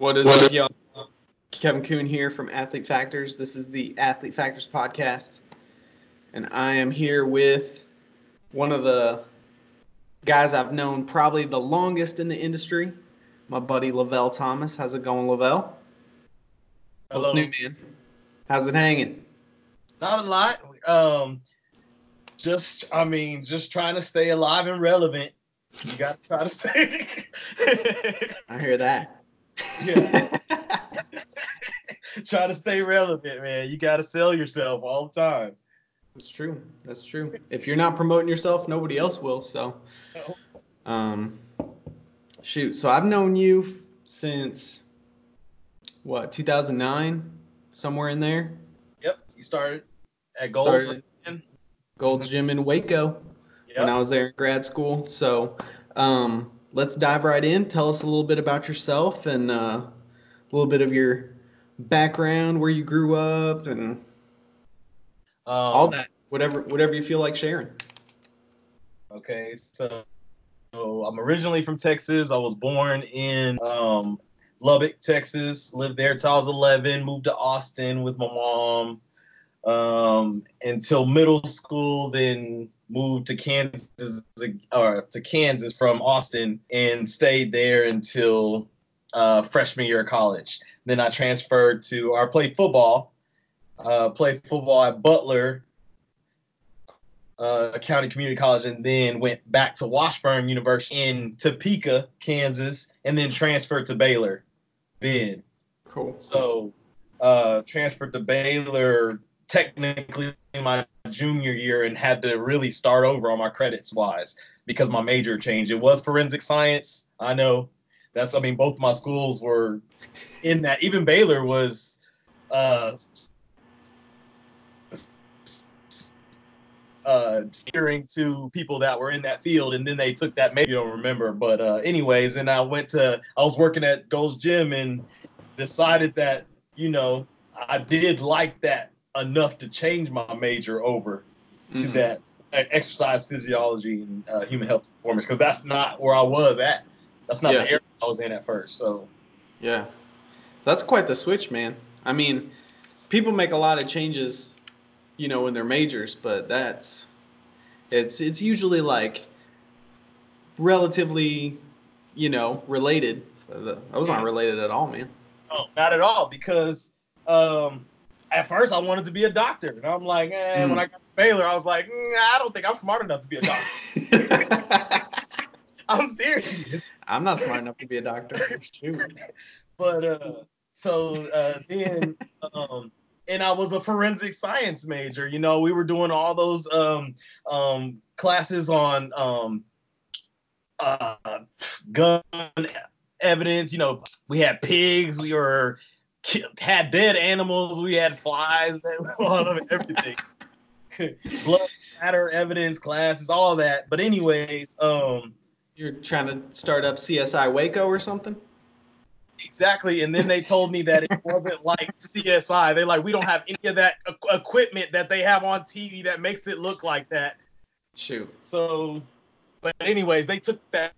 What is up, y'all? Kevin Kuhn here from Athlete Factors. This is the Athlete Factors podcast, and I am here with one of the guys I've known probably the longest in the industry, my buddy Lavelle Thomas. How's it going, Lavelle? What's Hello. new, man? How's it hanging? Not a lot. Um, just I mean, just trying to stay alive and relevant. You got to try to stay. I hear that. Yeah. try to stay relevant, man. You got to sell yourself all the time. That's true. That's true. If you're not promoting yourself, nobody else will. So, um, shoot. So I've known you since what 2009, somewhere in there. Yep. You started at Gold. Started Gold's Gym in Waco Yep. when I was there in grad school. So, um, let's dive right in. Tell us a little bit about yourself and uh, a little bit of your background, where you grew up, and um, all that. Whatever, whatever you feel like sharing. Okay, so, so I'm originally from Texas. I was born in um, Lubbock, Texas. Lived there till I was 11. Moved to Austin with my mom um, until middle school. Then moved to Kansas or to Kansas from Austin and stayed there until uh, freshman year of college. Then I transferred to or played football. Uh, played football at Butler uh, County Community College and then went back to Washburn University in Topeka, Kansas, and then transferred to Baylor. Then, Cool. so uh, transferred to Baylor technically my junior year and had to really start over on my credits wise because my major changed. It was forensic science. I know that's. I mean, both my schools were in that. Even Baylor was. Uh, uh steering to people that were in that field and then they took that maybe you don't remember but uh anyways and I went to I was working at Gold's Gym and decided that you know I did like that enough to change my major over to Mhm. that uh, exercise physiology and uh, human health performance because that's not where I was at that's not Yeah. the area I was in at first so Yeah. That's quite the switch, man. I mean, people make a lot of changes, you know, in their majors, but that's it's it's usually like relatively, you know, related. I was not related at all, man. No, not at all. Because um, at first I wanted to be a doctor, and I'm like, eh. Mm. When I got to Baylor, I was like, mm, I don't think I'm smart enough to be a doctor. I'm serious. I'm not smart enough to be a doctor. But uh, so uh, then, um, and I was a forensic science major. You know, we were doing all those um, um, classes on um, uh, gun evidence. You know, we had pigs. We were had dead animals. We had flies. all of everything. Blood matter evidence classes, all that. But anyways, um, You're trying to start up CSI Waco or something? Exactly, and then they told me that it wasn't like CSI. They're like, we don't have any of that equipment that they have on TV that makes it look like that. Shoot. So, but anyways, they took that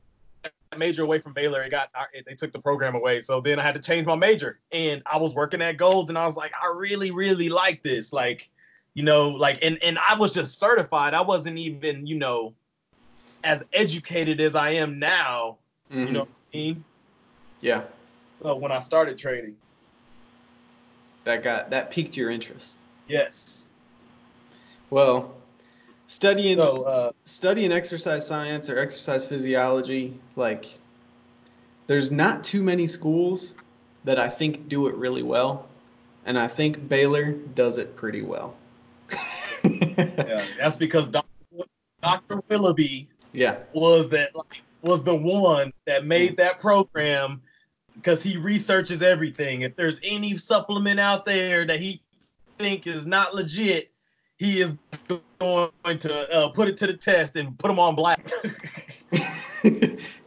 major away from Baylor. It got it- they took the program away. So then I had to change my major, and I was working at Golds, and I was like, I really, really like this. Like, you know, like, and and I was just certified. I wasn't even, you know, as educated as I am now. Mhm. You know what I mean? Yeah. So when I started trading, That got that piqued your interest. yes. Well, studying So uh, studying exercise science or exercise physiology, like there's not too many schools that I think do it really well, and I think Baylor does it pretty well. yeah, that's because Dr. Dr. Willoughby Yeah. was that like was the one that made that program because he researches everything. If there's any supplement out there that he think is not legit, he is going to uh, put it to the test and put him on black.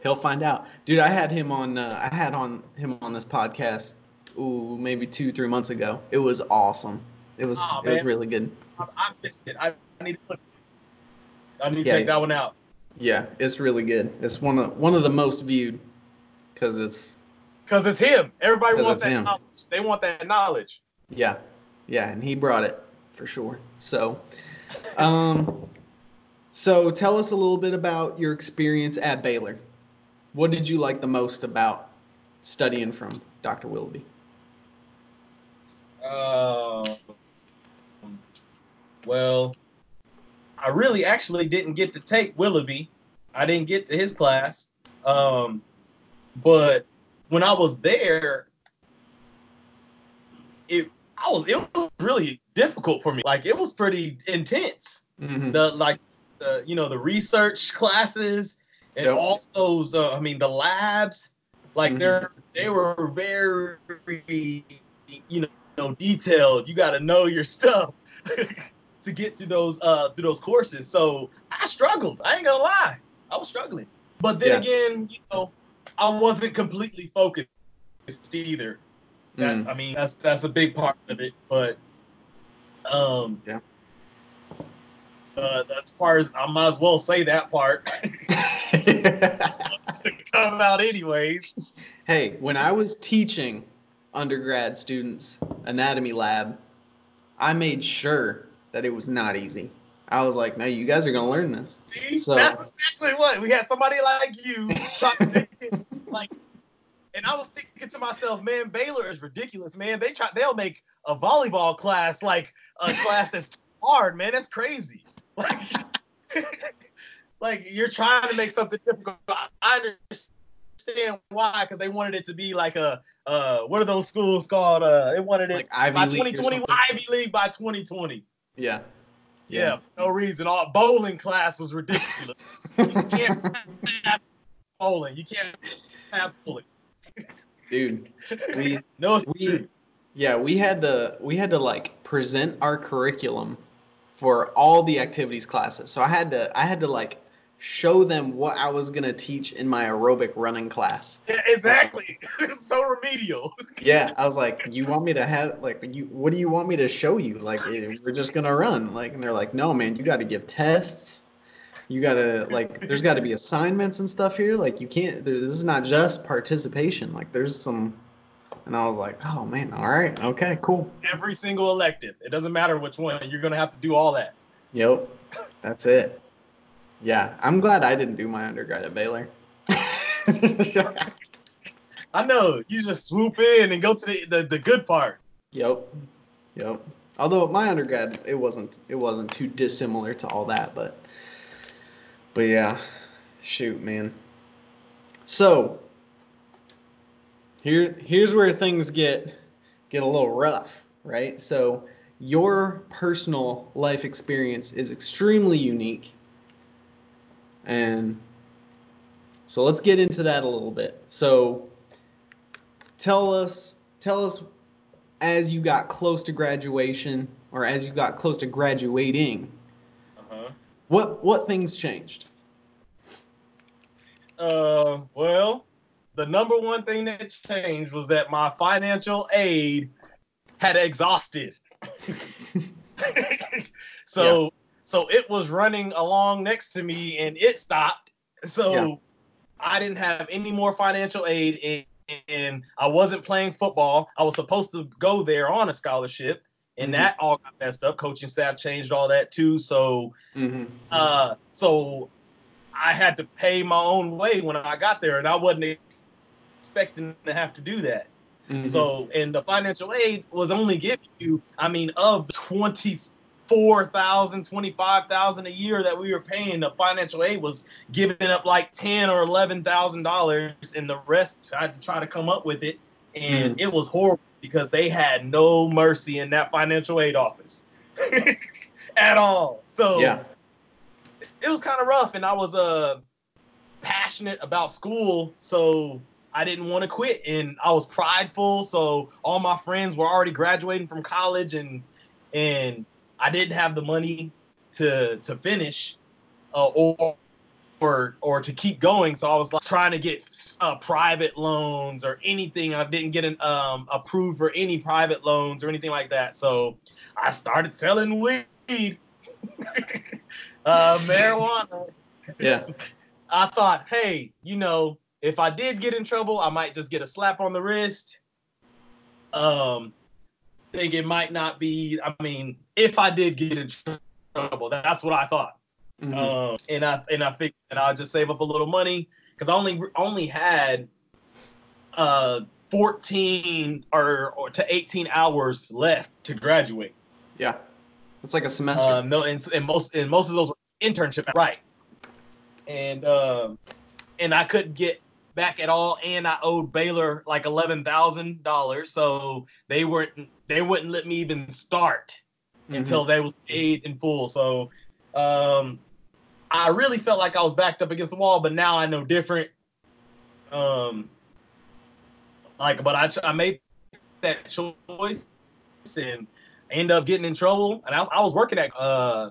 He'll find out, dude. I had him on. Uh, I had on him on this podcast. Ooh, maybe two, three months ago. It was awesome. It was. Aw, it was really good. I, I missed it. I, I need to put, I need to Yeah, check that one out. Yeah, it's really good. It's one of one of the most viewed because it's Cause it's him. Everybody 'Cause wants that him. knowledge. They want that knowledge. Yeah, yeah, and he brought it for sure. So, um, so tell us a little bit about your experience at Baylor. What did you like the most about studying from Dr. Willoughby? Um, well, I really actually didn't get to take Willoughby. I didn't get to his class. Um, but when I was there, it I was it was really difficult for me. Like it was pretty intense. Mm-hmm. The like the you know the research classes and Yep. all those uh, I mean the labs like Mhm. they're they were very you know detailed. You got to know your stuff to get to those uh to those courses. So I struggled. I ain't gonna lie. I was struggling. But then Yeah. again, you know, I wasn't completely focused either. That's Mm. I mean that's that's a big part of it. But um Yeah. uh, as far as I might as well say that part to come out anyways. hey, when I was teaching undergrad students anatomy lab, I made sure that it was not easy. I was like, no, you guys are gonna learn this. See, So- that's exactly what we had somebody like you like, and I was thinking to myself, man, Baylor is ridiculous, man. They try, they'll make a volleyball class like a class that's too hard, man. That's crazy. Like, like you're trying to make something difficult. I understand why, because they wanted it to be like a, uh, what are those schools called? Uh, they wanted it Like Ivy by League 2020. Ivy League by 2020. Yeah. Yeah, for no reason. All bowling class was ridiculous. you can't pass bowling. You can't pass bowling. Dude, we no, we yeah we had to we had to like present our curriculum for all the activities classes. So i had to i had to like show them what i was going to teach in my aerobic running class. Yeah, exactly. So remedial. yeah i was like you want me to have like you what do you want me to show you? Like eh, we're just going to run. Like and they're like no man you got to give tests you got to like there's got to be assignments and stuff here like you can't there, this is not just participation like there's some and i was like oh man all right okay cool Every single elective. It doesn't matter which one. You're gonna have to do all that. Yep, that's it. Yeah, I'm glad I didn't do my undergrad at Baylor. I know. You just swoop in and go to the the, the good part. yep, yep. Although my undergrad, it wasn't it wasn't too dissimilar to all that, but but yeah, shoot, man. So here here's where things get get a little rough, right? So your personal life experience is extremely unique. And so let's get into that a little bit. So tell us tell us as you got close to graduation or as you got close to graduating. What what things changed? Uh, well, the number one thing that changed was that my financial aid had exhausted. so so it was running along next to me and it stopped. So Yeah. I didn't have any more financial aid and, and I wasn't playing football. I was supposed to go there on a scholarship and Mhm. that all got messed up. Coaching staff changed all that too. So Mm-hmm. uh, so I had to pay my own way when I got there, and I wasn't expecting to have to do that. Mm-hmm. So, and the financial aid was only giving you, I mean, of 24,000, 25,000 a year that we were paying, the financial aid was giving up like 10 or 11,000 dollars, and the rest I had to try to come up with it, and it was horrible because they had no mercy in that financial aid office at all. So yeah. it was kind of rough, and I was uh passionate about school, so I didn't want to quit, and I was prideful. So all my friends were already graduating from college, and and I didn't have the money to to finish, uh, or or or to keep going. So I was like trying to get uh, private loans or anything. I didn't get an, um approved for any private loans or anything like that. So I started selling weed. uh, marijuana. Yeah. I thought, hey, you know, if I did get in trouble, I might just get a slap on the wrist. Um, think it might not be. I mean, if I did get in trouble, that's what I thought. Mhm. Um, and I and I figured that I'll just save up a little money because I only only had uh 14 or, or to 18 hours left to graduate. yeah. It's like a semester. Um, no, and, and most and most of those were internship, right? And um, and I couldn't get back at all, and I owed Baylor like eleven thousand dollars, so they weren't they wouldn't let me even start Mhm. until they was paid in full. So um, I really felt like I was backed up against the wall, but now I know different. Um, like, but I I made that choice and end up getting in trouble. And I was, I was working at uh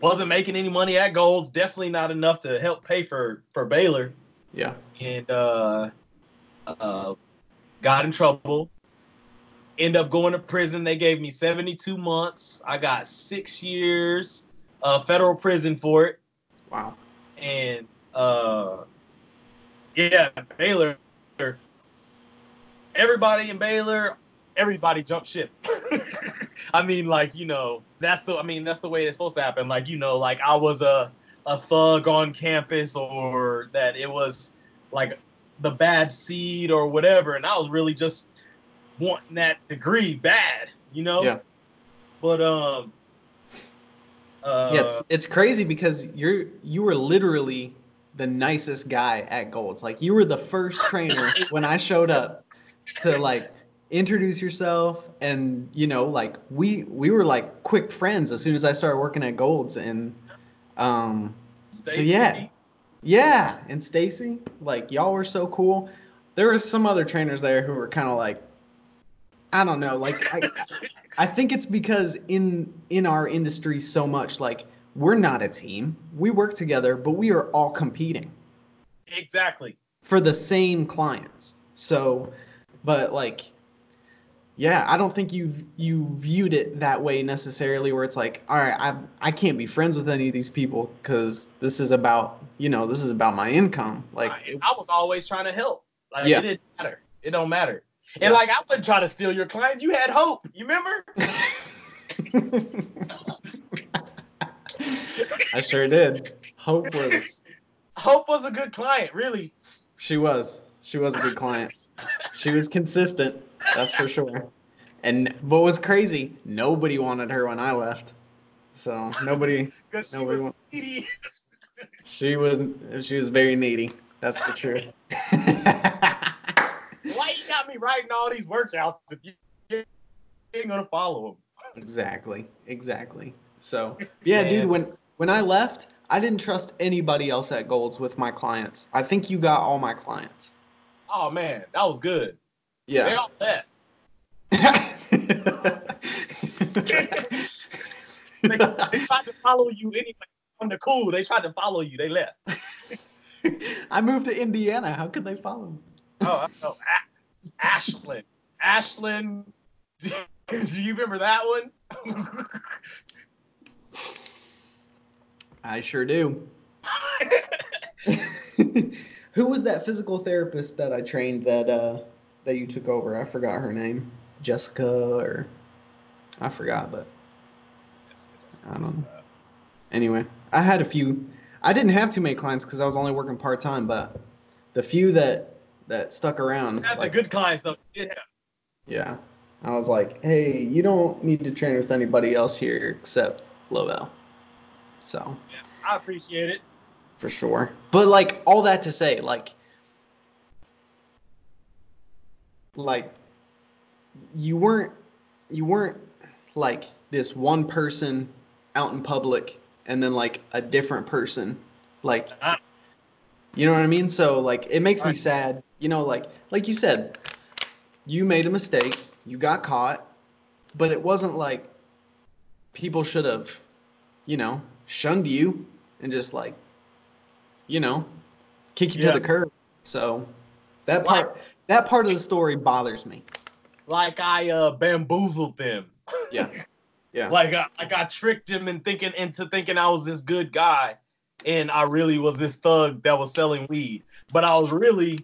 wasn't making any money at Golds, definitely not enough to help pay for for Baylor, yeah. and uh uh got in trouble. End up going to prison. They gave me 72 months. I got six years uh federal prison for it. Wow. And uh yeah, Baylor everybody in Baylor, everybody jumped ship. I mean, like, you know, that's the I mean, that's the way it's supposed to happen. Like, you know, like I was a a thug on campus or that it was like the bad seed or whatever, and I was really just wanting that degree bad, you know? Yeah. But um uh, yeah, it's, it's crazy because you're you were literally the nicest guy at Golds. Like you were the first trainer when I showed up to like introduce yourself and you know like we we were like quick friends as soon as I started working at Golds and um so yeah yeah and Stacy like y'all were so cool. There was some other trainers there who were kind of like I don't know like I, I think it's because in in our industry so much like we're not a team. We work together, but we are all competing Exactly. for the same clients. So, but like yeah, I don't think you you viewed it that way necessarily where it's like, all right, I I can't be friends with any of these people cuz this is about, you know, this is about my income. Like I, I was always trying to help. Like Yeah. it didn't matter. It don't matter. And like I wasn't trying to steal your clients. You had hope. You remember? I sure did. Hope was Hope was a good client, really. She was. She was a good client. She was consistent, that's for sure. And what was crazy, nobody wanted her when I left. So nobody, she Nobody was wa- needy. she was, she was very needy. That's the truth. Why you got me writing all these workouts if you ain't gonna follow them? exactly, exactly. So yeah, Man. dude, when when I left, I didn't trust anybody else at Golds with my clients. I think you got all my clients. Oh man, that was good. Yeah. They all left. They, they tried to follow you anyway. On the cool, they tried to follow you. They left. I moved to Indiana. How could they follow me? Oh, oh A- Ashland. Ashland. Do you remember that one? I sure do. Who was that physical therapist that I trained that uh that you took over? I forgot her name. Jessica or I forgot, but I don't know. anyway, I had a few. I didn't have too many clients because I was only working part time, but the few that that stuck around, Had like, the good clients though. Yeah. yeah, I was like, hey, you don't need to train with anybody else here except Lavelle. So yeah. I appreciate it. for sure. But like all that to say, like like you weren't you weren't like this one person out in public and then like a different person like Ah. You know what I mean? So like it makes me sad. You know like like you said, you made a mistake, you got caught, but it wasn't like people should have, you know, shunned you and just like you know, kick you Yeah. to the curb. So that Like- part that part of the story bothers me. Like I uh, bamboozled them. Yeah. Yeah. like I, like I tricked him in thinking into thinking I was this good guy, and I really was this thug that was selling weed. But I was really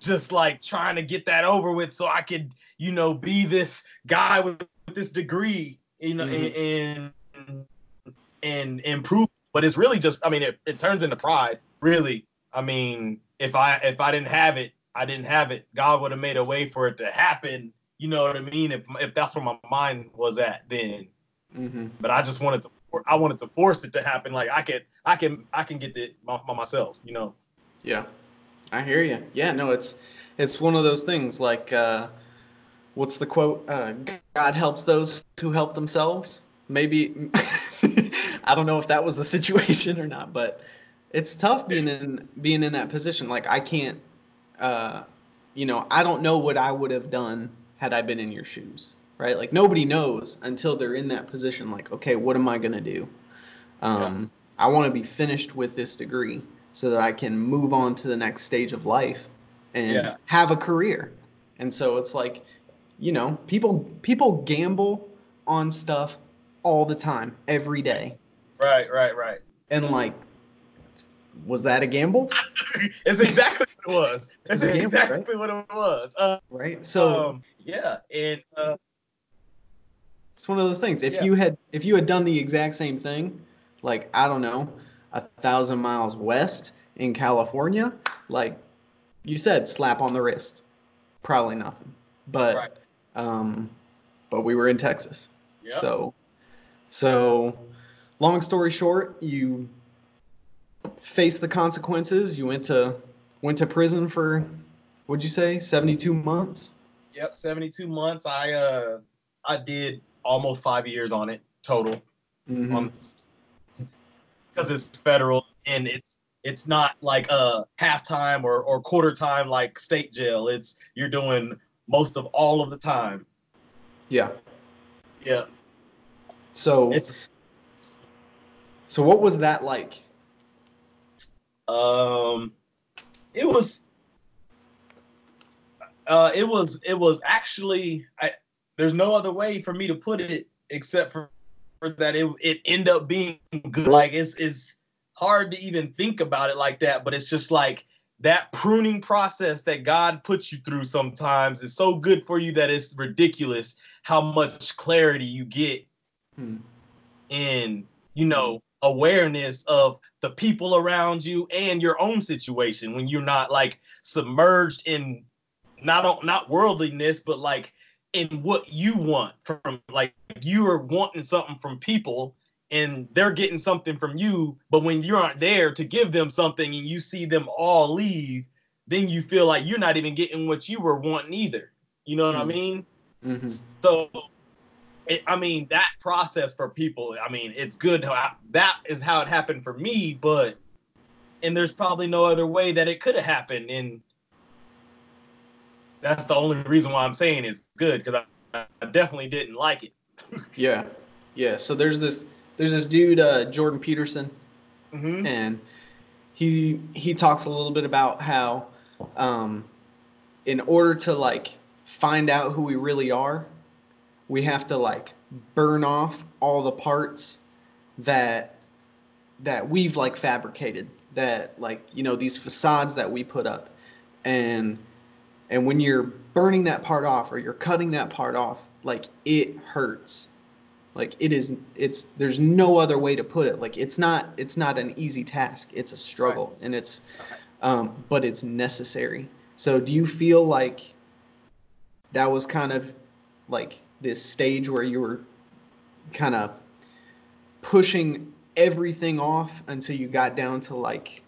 just like trying to get that over with so I could, you know, be this guy with, this degree, you know, mm-hmm. and and improve. But it's really just, I mean, it, it turns into pride, really. I mean, if I if I didn't have it, I didn't have it. God would have made a way for it to happen. You know what I mean? If if that's where my mind was at then. Mm-hmm. But I just wanted to I wanted to force it to happen. Like I could I can I can get it by, by myself. You know. Yeah, I hear you. Yeah, no, it's it's one of those things. Like uh, what's the quote? Uh, God helps those who help themselves. Maybe I don't know if that was the situation or not, but it's tough being in being in that position. Like I can't, uh, you know, I don't know what I would have done had I been in your shoes, right? Like nobody knows until they're in that position. Like, okay, what am I gonna do? Um, yeah. I want to be finished with this degree so that I can move on to the next stage of life and yeah. have a career. And so it's like, you know, people people gamble on stuff all the time, every day. Right, right, right. And like, was that a gamble? it's exactly what it was. It's, it's exactly right? what it was. Uh, right. So um, yeah, and uh, one of those things. If yeah. you had if you had done the exact same thing, like I don't know, a thousand miles west in California, like you said, slap on the wrist, probably nothing. But right. um, but we were in Texas, so so long story short, you faced the consequences. You went to went to prison for what'd you say, 72 months? Yep, 72 months. I uh I did almost five years on it total. Mm-hmm. because it's federal and it's it's not like a halftime or, or quarter time like state jail. It's you're doing most of all of the time. Yeah. Yeah. So it's so what was that like? Um, it was. Uh, it was it was actually I, there's no other way for me to put it except for, for that it it end up being good. Like it's it's hard to even think about it like that, but it's just like that pruning process that God puts you through sometimes is so good for you that it's ridiculous how much clarity you get hmm. in you know awareness of the people around you and your own situation when you're not like submerged in not not worldliness but like in what you want from like you are wanting something from people and they're getting something from you but when you aren't there to give them something and you see them all leave then you feel like you're not even getting what you were wanting either you know what mm-hmm. i mean mm-hmm. so it, I mean, that process for people, I mean, it's good. How, that is how it happened for me, but and there's probably no other way that it could have happened. And that's the only reason why I'm saying it's good because I, I, definitely didn't like it. yeah, yeah. So there's this there's this dude uh, Jordan Peterson, mm-hmm. and he he talks a little bit about how um, in order to like find out who we really are, we have to like burn off all the parts that that we've like fabricated that like you know these facades that we put up and and when you're burning that part off or you're cutting that part off like it hurts like it is it's there's no other way to put it like it's not it's not an easy task it's a struggle right. and it's um but it's necessary so do you feel like that was kind of like this stage where you were kind of pushing everything off until you got down to like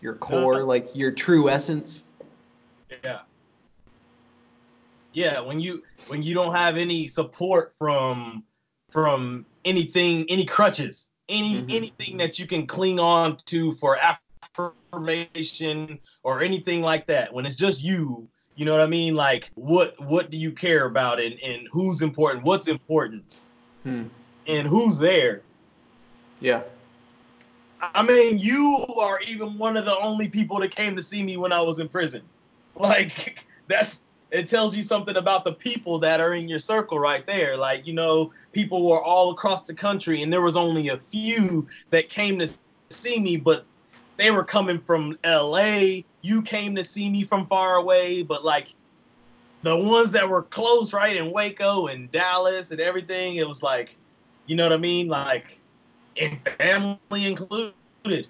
your core, uh, like your true essence. Yeah. Yeah, when you when you don't have any support from from anything, any crutches, any mm-hmm. anything that you can cling on to for affirmation or anything like that. When it's just you you know what I mean? Like what what do you care about and, and who's important? What's important? Hmm. And who's there? Yeah. I mean, you are even one of the only people that came to see me when I was in prison. Like that's it tells you something about the people that are in your circle right there. Like, you know, people were all across the country and there was only a few that came to see me, but they were coming from L.A. You came to see me from far away, but like the ones that were close, right, in Waco and Dallas and everything, it was like, you know what I mean, like, and family included.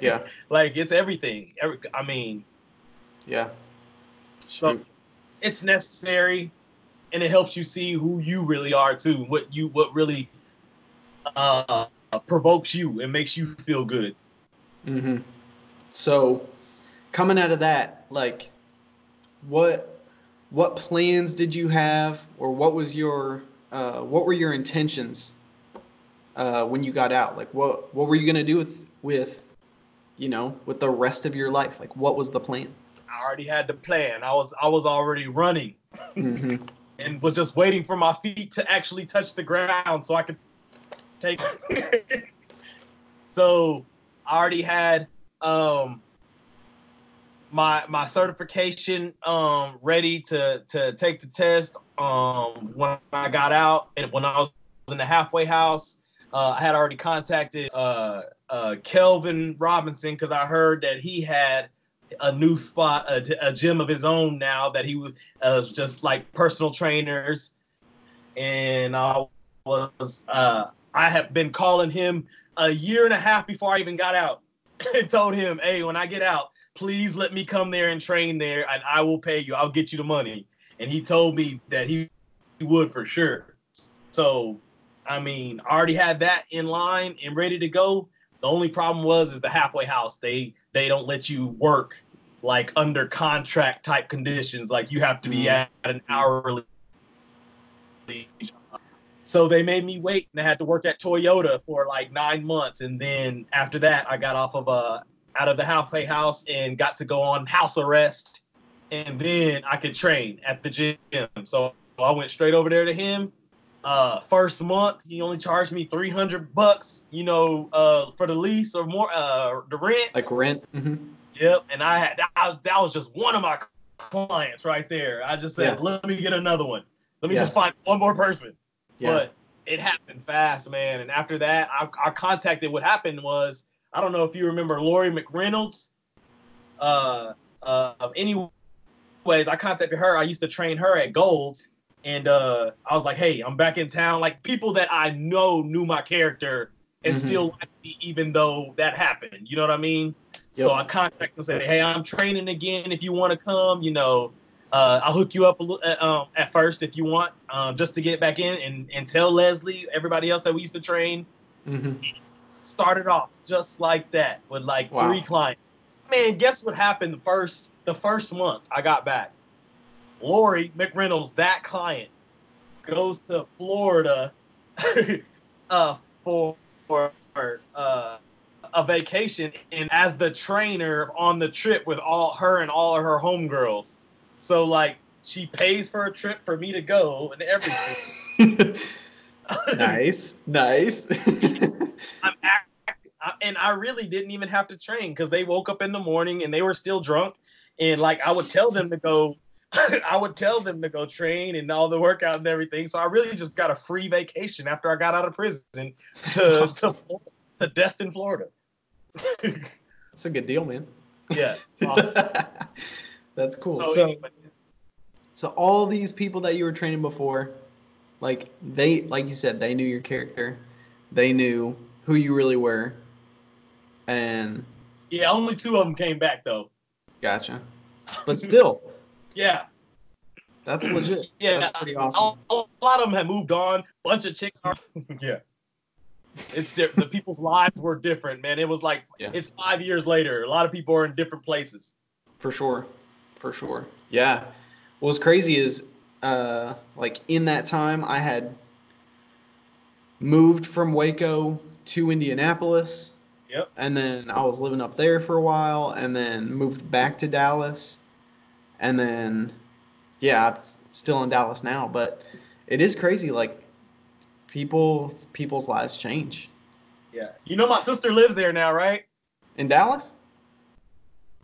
Yeah. like it's everything. Every, I mean, Yeah. so Shoot. It's necessary, and it helps you see who you really are too. What you what really uh, provokes you and makes you feel good. hmm So, coming out of that, like, what what plans did you have, or what was your uh, what were your intentions uh, when you got out? Like, what what were you gonna do with with you know with the rest of your life? Like, what was the plan? I already had the plan. I was I was already running hmm and was just waiting for my feet to actually touch the ground so I could take. so I already had um my my certification um ready to to take the test um when I got out and when I was in the halfway house. Uh, I had already contacted uh, uh, Kelvin Robinson because I heard that he had a new spot, a, a gym of his own now that he was uh, just like personal trainers, and I was uh, I have been calling him a year and a half before I even got out, and told him, hey, when I get out, please let me come there and train there, and I will pay you. I'll get you the money. And he told me that he, would for sure. So, I mean, I already had that in line and ready to go. The only problem was is the halfway house. They they don't let you work like under contract type conditions. Like you have to be Mm. at an hourly. So they made me wait, and I had to work at Toyota for like nine months, and then after that, I got off of a out of the halfway house and got to go on house arrest, and then I could train at the gym. So I went straight over there to him. Uh, first month, he only charged me 300 bucks, you know, uh, for the lease or more, uh, the rent. Like rent. hmm Yep, and I had that was, that was just one of my clients right there. I just said, Yeah. let me get another one. Let me Yeah. just find one more person. Yeah. But it happened fast, man. And after that, I, I contacted. What happened was, I don't know if you remember Lori McReynolds. Uh, uh, anyways, I contacted her. I used to train her at Golds, and uh, I was like, hey, I'm back in town. Like people that I know knew my character and Mhm. still liked me, even though that happened. You know what I mean? So Yep. I contacted and said, hey, I'm training again. If you want to come, you know, uh, I'll hook you up a little, uh, um, at first if you want, um, just to get back in and, and tell Leslie, everybody else that we used to train, hmm started off just like that with like Wow. three clients. Man, guess what happened the first the first month I got back? Lori McReynolds, that client, goes to Florida uh, for for uh, a vacation and as the trainer on the trip with all her and all of her homegirls. So like she pays for a trip for me to go and everything. nice. Nice. I'm and I really didn't even have to train because they woke up in the morning and they were still drunk. And like I would tell them to go, I would tell them to go train and all the workout and everything. So I really just got a free vacation after I got out of prison to Awesome. to, to Destin, Florida. That's a good deal, man. yeah. Awesome. That's cool. So, So, anyway, so all these people that you were training before, like they, like you said, they knew your character, they knew who you really were, and yeah, only two of them came back though. gotcha. But still, Yeah. that's legit. Yeah. That's pretty awesome. A, a lot of them have moved on. Bunch of chicks are. yeah. It's di- the people's lives were different, man. It was like Yeah. it's five years later. A lot of people are in different places. For sure. For sure. Yeah. What's crazy is, uh, like in that time, I had moved from Waco to Indianapolis, Yep. and then I was living up there for a while, and then moved back to Dallas, and then, yeah, I'm still in Dallas now, but it is crazy. Like people, people's lives change. Yeah. You know my sister lives there now, right? In Dallas?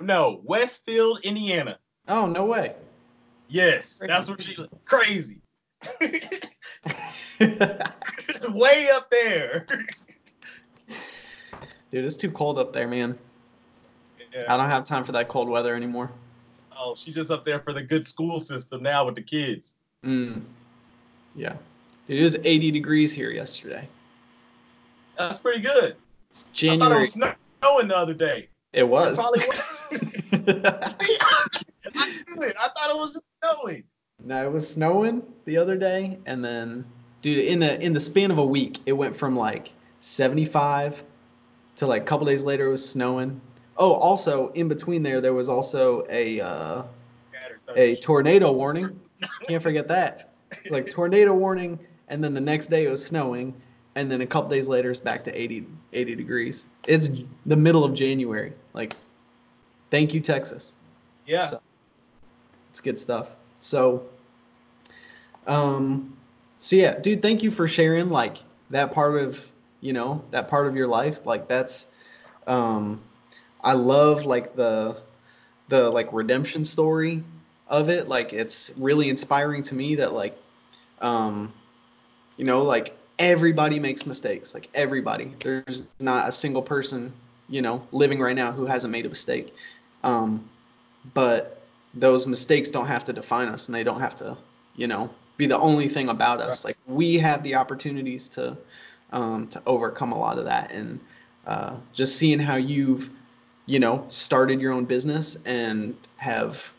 No, Westfield, Indiana. Oh, no way. Yes, that's where she lives. Crazy. Way up there. Dude, it's too cold up there, man. Yeah. I don't have time for that cold weather anymore. Oh, she's just up there for the good school system now with the kids. Mm. Yeah. It was 80 degrees here yesterday. That's pretty good. It's January. I thought it was snowing the other day. It was. Probably was. I knew it. I thought it was just snowing. no, it was snowing the other day, and then, dude, in the in the span of a week, it went from like 75 to like a couple days later it was snowing. Oh, also in between there, there was also a uh, a tornado warning. Can't forget that. It's like tornado warning, and then the next day it was snowing, and then a couple days later it's back to 80, 80 degrees. It's the middle of January. Like, thank you, Texas. yeah. So, it's good stuff. So, um, so yeah, dude, thank you for sharing like that part of you know that part of your life. Like that's, um, I love like the the like redemption story of it. Like it's really inspiring to me that like, um, you know, like everybody makes mistakes. Like everybody, there's not a single person you know living right now who hasn't made a mistake. Um, but those mistakes don't have to define us and they don't have to you know be the only thing about us like we have the opportunities to um, to overcome a lot of that and uh, just seeing how you've you know started your own business and have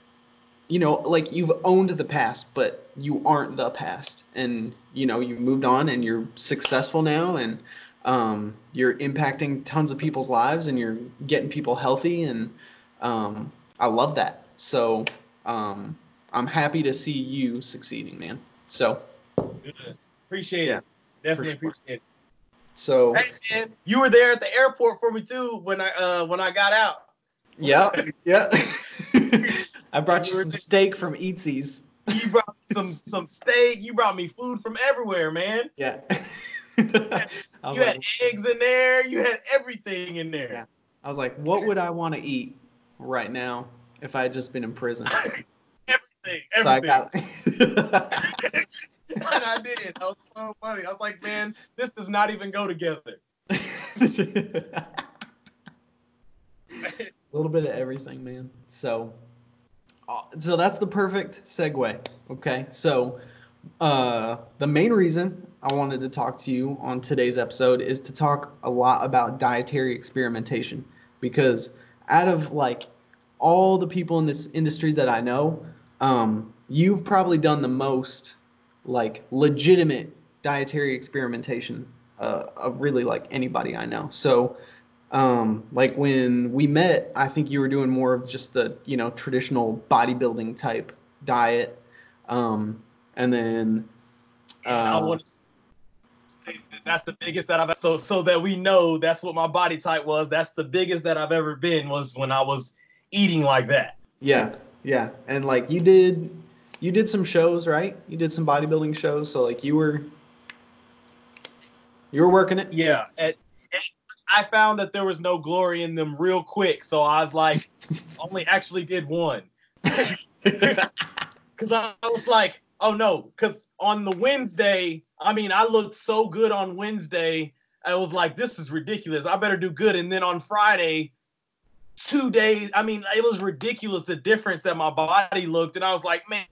you know like you've owned the past but you aren't the past and you know you moved on and you're successful now and um, you're impacting tons of people's lives and you're getting people healthy and um, I love that. So um, I'm happy to see you succeeding, man. So Good. Appreciate Yeah, it. Definitely sure. appreciate it. so Hey man, you were there at the airport for me too when I uh when I got out. yeah yeah. I brought you You some steak from Eatzi's. You brought me some some steak. You brought me food from everywhere, man. Yeah. I was, You had like, eggs in there. You had everything in there. Yeah. I was like, what would I want to eat right now if I had just been in prison? everything. Everything. So I got. and I did. That was so funny. I was like, man, this does not even go together. a little bit of everything, man. So, so that's the perfect segue. Okay, so uh, the main reason I wanted to talk to you on today's episode is to talk a lot about dietary experimentation because out of like all the people in this industry that I know, um, you've probably done the most like legitimate dietary experimentation uh, of really like anybody I know. So um, like when we met, I think you were doing more of just the you know traditional bodybuilding type diet, um, and then uh, want to say that that's the biggest that I've so so that we know that's what my body type was. That's the biggest that I've ever been was when I was eating like that. yeah, yeah, and like you did, you did some shows, right? You did some bodybuilding shows, so like you were, you were working it. Yeah. And I found that there was no glory in them real quick, so I was like, only actually did one. Cause I was like, oh no, cause on the Wednesday, I mean, I looked so good on Wednesday. I was like, this is ridiculous. I better do good. And then on Friday, two days, I mean, it was ridiculous the difference that my body looked. And I was like, man,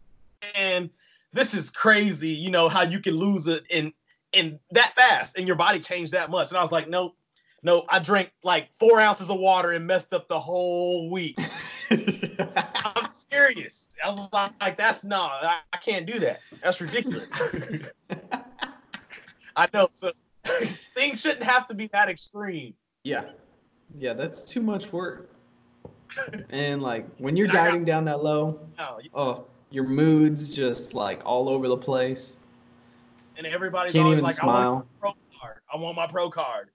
man this is crazy. You know how you can lose it in in that fast, and your body changed that much. And I was like, nope, nope. I drank like four ounces of water and messed up the whole week. I'm serious. I was like, like that's no, I, I can't do that. That's ridiculous. I know. So things shouldn't have to be that extreme. yeah, yeah, that's too much work. And like when you're And I got- dieting down that low, No, oh, your mood's just like all over the place. and everybody's Can't always even like, smile. I want my pro card. I want my pro card.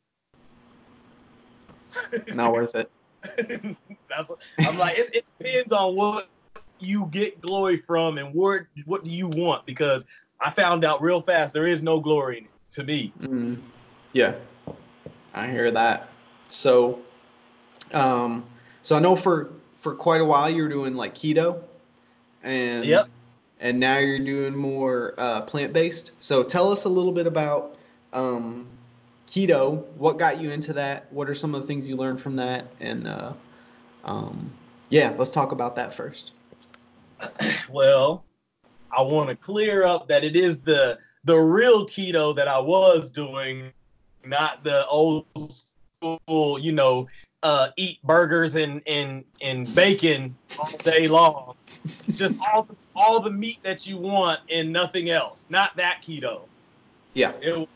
Not worth it. That's I'm like it, it depends on what you get glory from and what what do you want because I found out real fast there is no glory in it to me. Mm, yeah, I hear that. So, um, so I know for for quite a while you were doing like keto, and Yep. and now you're doing more uh, plant based. So tell us a little bit about um, keto. What got you into that? What are some of the things you learned from that? And uh, um, yeah, let's talk about that first. well, I want to clear up that it is the the real keto that I was doing, not the old school, you know, uh, eat burgers and, and, and bacon all day long. Just all all the meat that you want and nothing else. Not that keto. Yeah. It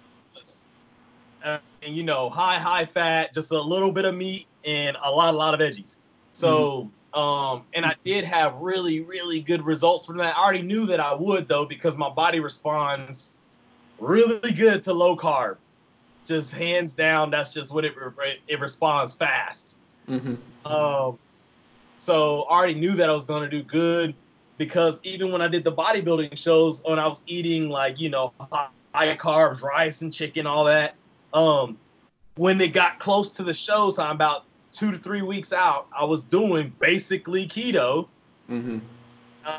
and you know, high high fat, just a little bit of meat and a lot a lot of veggies. So mm-hmm. um, and I did have really really good results from that. I already knew that I would though because my body responds really good to low carb. Just hands down, that's just what it it responds fast. Mm-hmm. Um, so I already knew that I was gonna do good because even when I did the bodybuilding shows, when I was eating like you know high carbs, rice and chicken, all that, um, when it got close to the show time, about two to three weeks out, I was doing basically keto. Mm-hmm.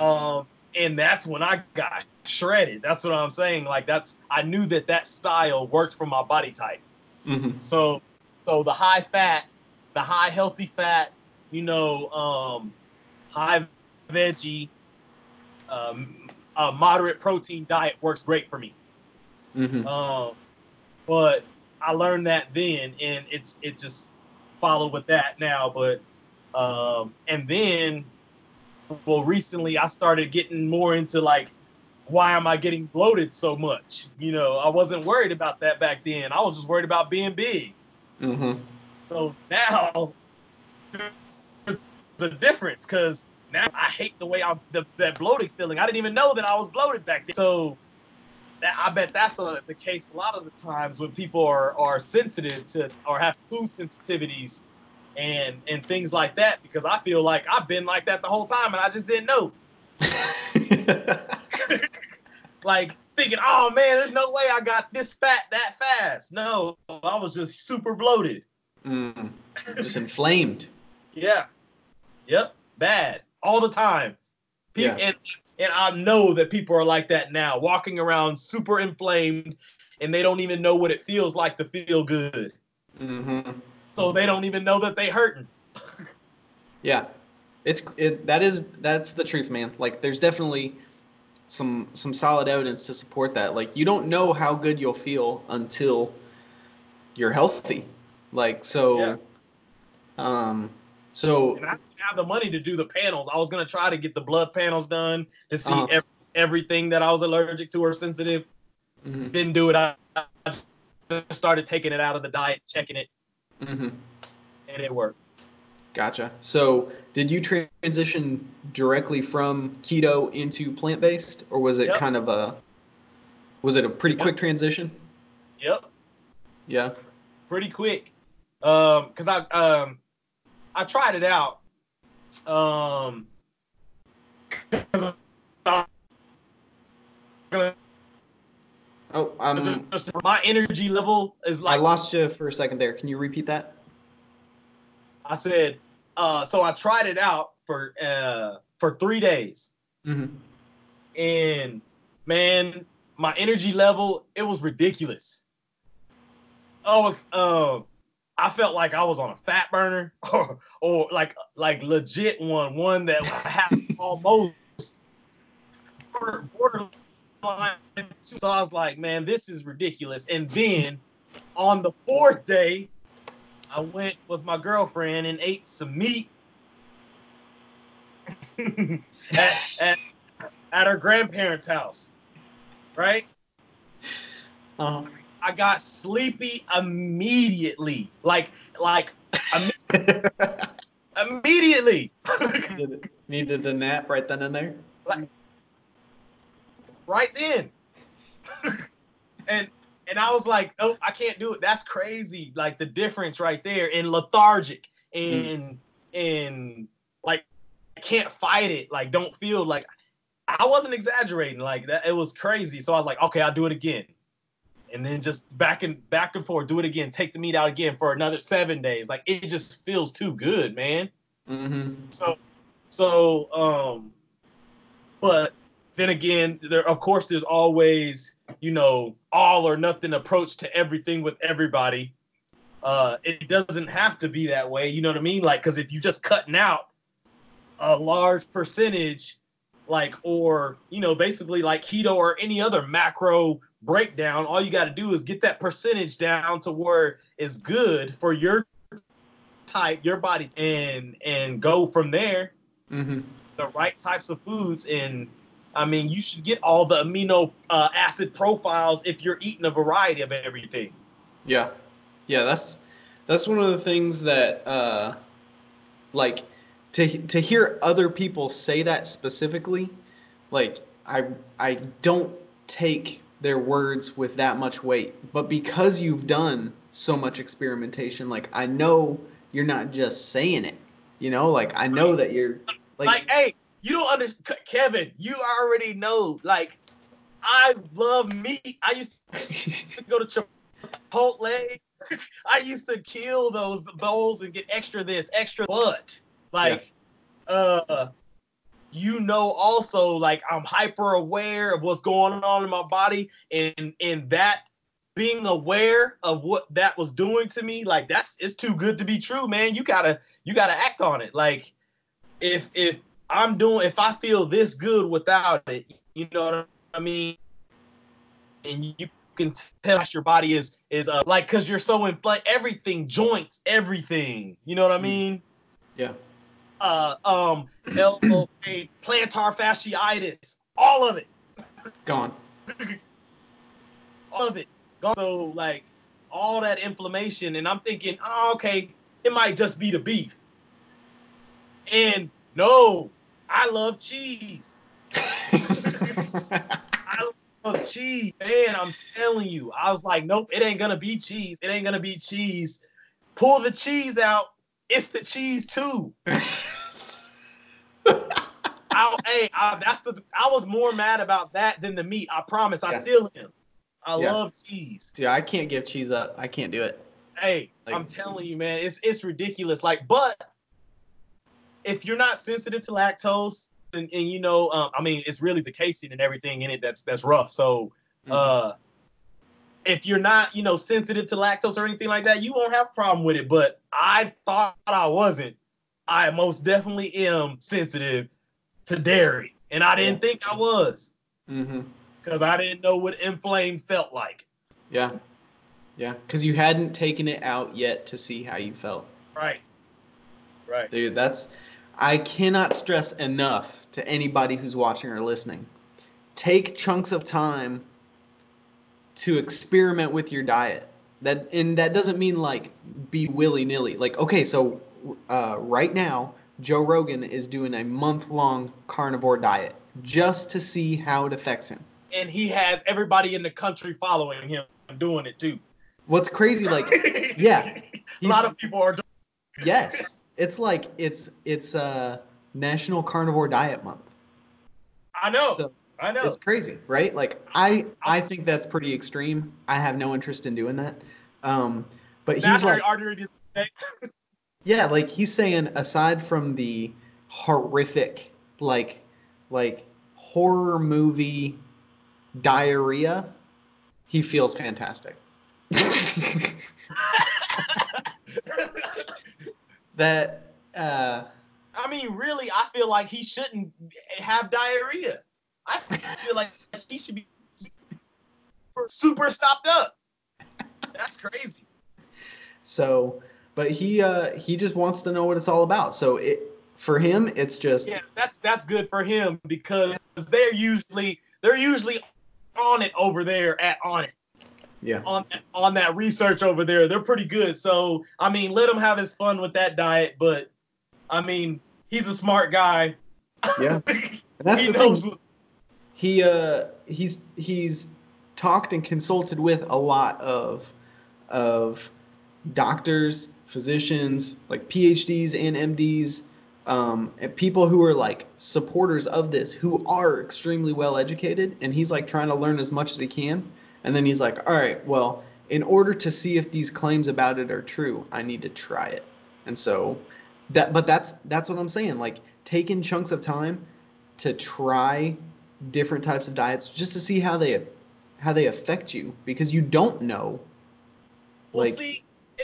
Um, and that's when I got shredded. That's what I'm saying. Like that's I knew that that style worked for my body type. Mm-hmm. So so the high fat, the high healthy fat, you know, um, high veggie, um, a moderate protein diet works great for me. Mm-hmm. Um, but I learned that then, and it's it just followed with that now. But um, and then well, recently I started getting more into like why am I getting bloated so much? You know, I wasn't worried about that back then. I was just worried about being big. Mm-hmm. So now there's a difference because now I hate the way I'm the, that bloated feeling. I didn't even know that I was bloated back then. So that, I bet that's a, the case a lot of the times when people are are sensitive to or have food sensitivities and and things like that because I feel like I've been like that the whole time and I just didn't know. like thinking, oh man, there's no way I got this fat that fast. No, I was just super bloated. Mm, just inflamed. yeah. Yep. Bad. All the time. People, Yeah. and, and I know that people are like that now, walking around super inflamed and they don't even know what it feels like to feel good. Mm-hmm. So they don't even know that they hurting. Yeah, it's it that is that's the truth, man. Like there's definitely some some solid evidence to support that. Like you don't know how good you'll feel until you're healthy. Like so, Yeah. um, so And I didn't have the money to do the panels. I was gonna try to get the blood panels done to see Uh-huh. ev- everything that I was allergic to or sensitive. mhm, Didn't do it. I, I just started taking it out of the diet, checking it, mhm. and it worked. Gotcha. So, did you transition directly from keto into plant-based, or was it Yep. kind of a was it a pretty Yep. quick transition? Yep. Yeah. pretty quick. Um, cause I um I tried it out. Um, Oh, um, just- my energy level is like. I lost you for a second there. Can you repeat that? I said. Uh, so I tried it out for uh for three days, Mm-hmm. and man, my energy level it was ridiculous. I was um I felt like I was on a fat burner or or like like legit one one that had almost borderline. So I was like, man, this is ridiculous. And then on the fourth day, I went with my girlfriend and ate some meat at, at at her grandparents' house, right? Uh-huh. I got sleepy immediately, like like imme- immediately, Needed, needed a nap right then and there. like right then. and and I was like, oh, I can't do it. That's crazy. Like the difference right there, and lethargic, and and like I can't fight it. Like don't feel like I wasn't exaggerating. Like that, it was crazy. So I was like, okay, I'll do it again. And then just back and back and forth, do it again, take the meat out again for another seven days. Like it just feels too good, man. Mm-hmm. So, so, um, but then again, there of course there's always you know, all or nothing approach to everything with everybody. Uh, it doesn't have to be that way. You know what I mean? Like, because if you're just cutting out a large percentage, like, or you know, basically like keto or any other macro breakdown, all you got to do is get that percentage down to where it's good for your type, your body, and and go from there. Mm-hmm. The right types of foods, and I mean, you should get all the amino uh, acid profiles if you're eating a variety of everything. Yeah, yeah, that's that's one of the things that uh, like to to hear other people say that specifically, like I I don't take their words with that much weight, but because you've done so much experimentation, like I know you're not just saying it, you know, like I know that you're like, Like, hey, you don't understand, Kevin. You already know. Like, I love meat. I used to go to Chipotle. I used to kill those bowls and get extra this, extra what. Like, uh, you know, also like I'm hyper aware of what's going on in my body, and and that being aware of what that was doing to me, like that's it's too good to be true, man. You gotta you gotta act on it. Like, if if I'm doing if I feel this good without it, you know what I mean? And you can tell your body is is uh, like because you're so inflamed, everything, joints, everything. You know what I Mm. mean? yeah, Uh, um, elbow pain, plantar fasciitis, all of it, gone. all of it. Gone. So like all that inflammation, and I'm thinking, oh, okay, it might just be the beef. And no, I love cheese. I love cheese, man. I'm telling you. I was like, nope, it ain't gonna be cheese. It ain't gonna be cheese. Pull the cheese out. It's the cheese too. I, hey, I, that's the. I was more mad about that than the meat. I promise. I Yeah. still am. I Yeah. love cheese. Dude, I can't give cheese up. I can't do it. Hey, Like- I'm telling you, man, it's it's ridiculous. Like, but if you're not sensitive to lactose, and, and you know, um, I mean, it's really the casein and everything in it that's that's rough. So, Mm-hmm. uh, if you're not, you know, sensitive to lactose or anything like that, you won't have a problem with it. But I thought I wasn't. I most definitely am sensitive to dairy, and I didn't think I was Mm-hmm. because I didn't know what inflamed felt like. Yeah. Yeah. Because you hadn't taken it out yet to see how you felt. Right. Right. Dude, that's. I cannot stress enough to anybody who's watching or listening. Take chunks of time to experiment with your diet. That and that doesn't mean like be willy nilly. Like okay, so uh, right now Joe Rogan is doing a month long carnivore diet just to see how it affects him. And he has everybody in the country following him doing it too. What's crazy, like yeah, a lot of people are doing yes, it's like it's it's uh National Carnivore Diet Month. I know. So I know. it's crazy, right? Like I I think that's pretty extreme. I have no interest in doing that. Um, but he's like, artery yeah, like he's saying aside from the horrific, like like horror movie diarrhea, he feels fantastic. that uh I mean, really, I feel like he shouldn't have diarrhea. I feel like he should be super stopped up. That's crazy. so but he uh he just wants to know what it's all about. So it for him it's just Yeah, that's that's good for him because they're usually they're usually on it over there at on it yeah. on that, on that research over there. They're pretty good. So I mean, let him have his fun with that diet. But I mean, he's a smart guy. Yeah. He knows. thing. He uh he's he's talked and consulted with a lot of of doctors, physicians, like PhDs and MDs, um, and people who are like supporters of this who are extremely well educated, and he's like trying to learn as much as he can. And then he's like, all right, well, in order to see if these claims about it are true, I need to try it. And so that, but that's that's what I'm saying. Like taking chunks of time to try different types of diets just to see how they how they affect you because you don't know. Well, see,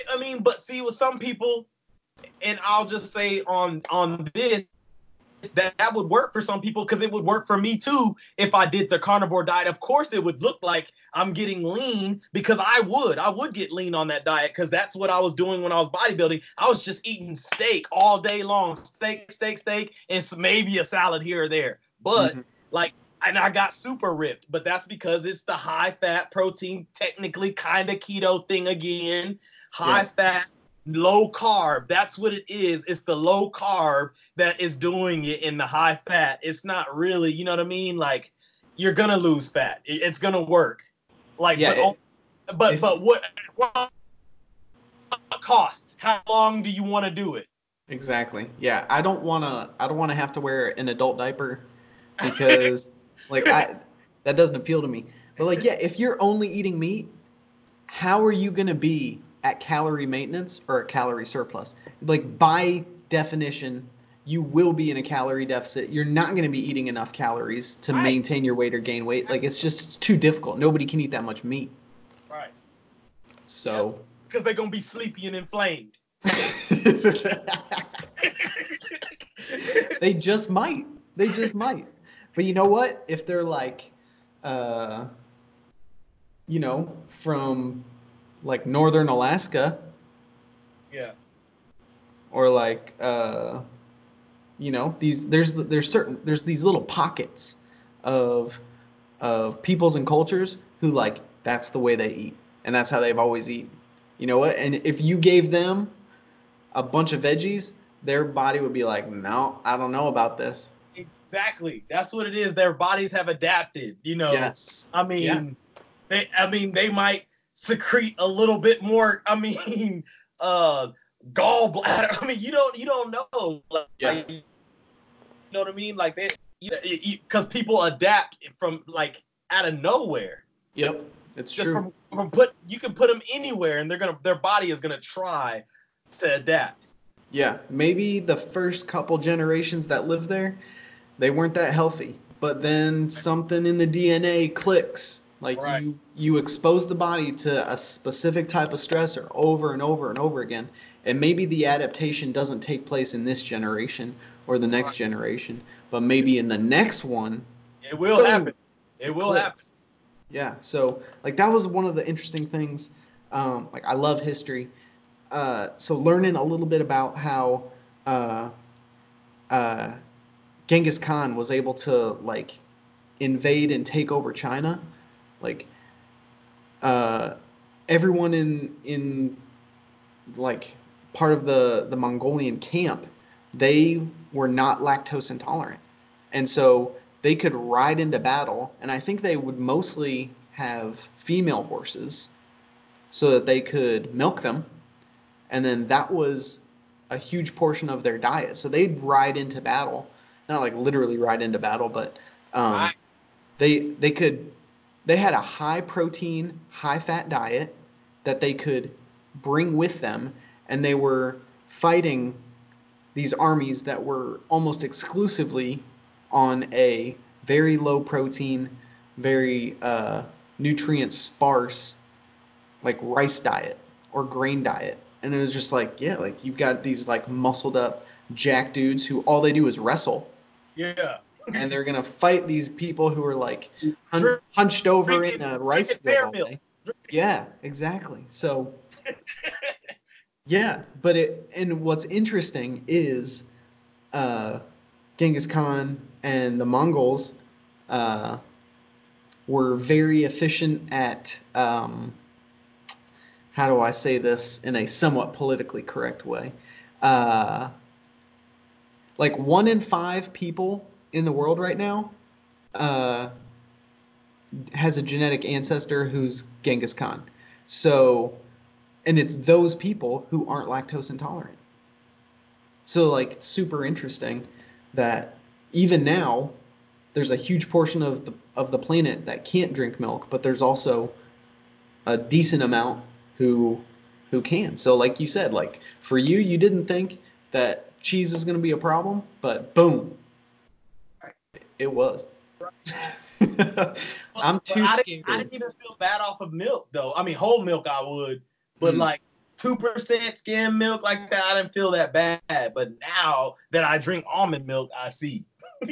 I mean, but see, with some people, and I'll just say on on this that that would work for some people because it would work for me too if I did the carnivore diet. Of course, it would look like I'm getting lean because I would, I would get lean on that diet because that's what I was doing when I was bodybuilding. I was just eating steak all day long, steak, steak, steak, and maybe a salad here or there. But Mhm. like and I got super ripped, but that's because it's the high fat protein, technically kind of keto thing again. High Yeah. fat, low carb. That's what it is. It's the low carb that is doing it in the high fat. It's not really, you know what I mean? Like you're gonna lose fat. It's gonna work. Like, Yeah, but, it- but but what, what cost? How long do you want to do it? Exactly. Yeah, I don't wanna I don't wanna have to wear an adult diaper because like I that doesn't appeal to me. But like yeah, if you're only eating meat, how are you gonna be at calorie maintenance or a calorie surplus? Like by definition, you will be in a calorie deficit. You're not gonna be eating enough calories to Right. maintain your weight or gain weight. Like it's just it's too difficult. Nobody can eat that much meat. Right. So Because they're gonna be sleepy and inflamed. they just might. They just might. But you know what? If they're like, uh, you know, from like northern Alaska yeah. or like, uh, you know, these there's there's certain there's these little pockets of of peoples and cultures who like that's the way they eat and that's how they've always eaten. You know what? And if you gave them a bunch of veggies, their body would be like, no, I don't know about this. Exactly. That's what it is. Their bodies have adapted. You know. Yes. I mean, Yeah. they. I mean, they might secrete a little bit more. I mean, uh, gallbladder. I mean, you don't. You don't know. Like, Yeah. You know what I mean? Like they. Because people adapt from like out of nowhere. Yep. It's Just true. from, from put. You can put them anywhere, and they're gonna. Their body is gonna try to adapt. Yeah, maybe the first couple generations that lived there, they weren't that healthy. But then something in the DNA clicks. Like Right. you you expose the body to a specific type of stressor over and over and over again. And maybe the adaptation doesn't take place in this generation or the next Right. generation, but maybe in the next one It will Boom. happen. It will clicks. happen. Yeah, so like that was one of the interesting things. Um, like I love history, uh, so learning a little bit about how uh, uh, Genghis Khan was able to like invade and take over China, like uh, everyone in in like part of the the Mongolian camp, they were not lactose intolerant, and so they could ride into battle, and I think they would mostly have female horses so that they could milk them, and then that was a huge portion of their diet. So they'd ride into battle, not like literally ride into battle, but um, Right. they they could they had a high protein, high fat diet that they could bring with them, and they were fighting these armies that were almost exclusively on a very low protein, very uh, nutrient sparse, like rice diet or grain diet. And it was just like, yeah, like you've got these like muscled up jack dudes who all they do is wrestle. Yeah. And they're gonna fight these people who are like hun- hunched over drinking- in a rice field. Yeah, exactly. So yeah, but it and what's interesting is uh, Genghis Khan and the Mongols uh, were very efficient at um, how do I say this in a somewhat politically correct way? Uh, like one in five people in the world right now uh, has a genetic ancestor who's Genghis Khan. So, and it's those people who aren't lactose intolerant. So, like, super interesting that even now there's a huge portion of the of the planet that can't drink milk, but there's also a decent amount who who can. So, like you said, like for you, you didn't think that cheese was going to be a problem, but boom, it was. I'm too I scared. didn't, I didn't even feel bad off of milk though. I mean, whole milk I would, but Mm. like two percent skim milk like that, I didn't feel that bad. But now that I drink almond milk, I see.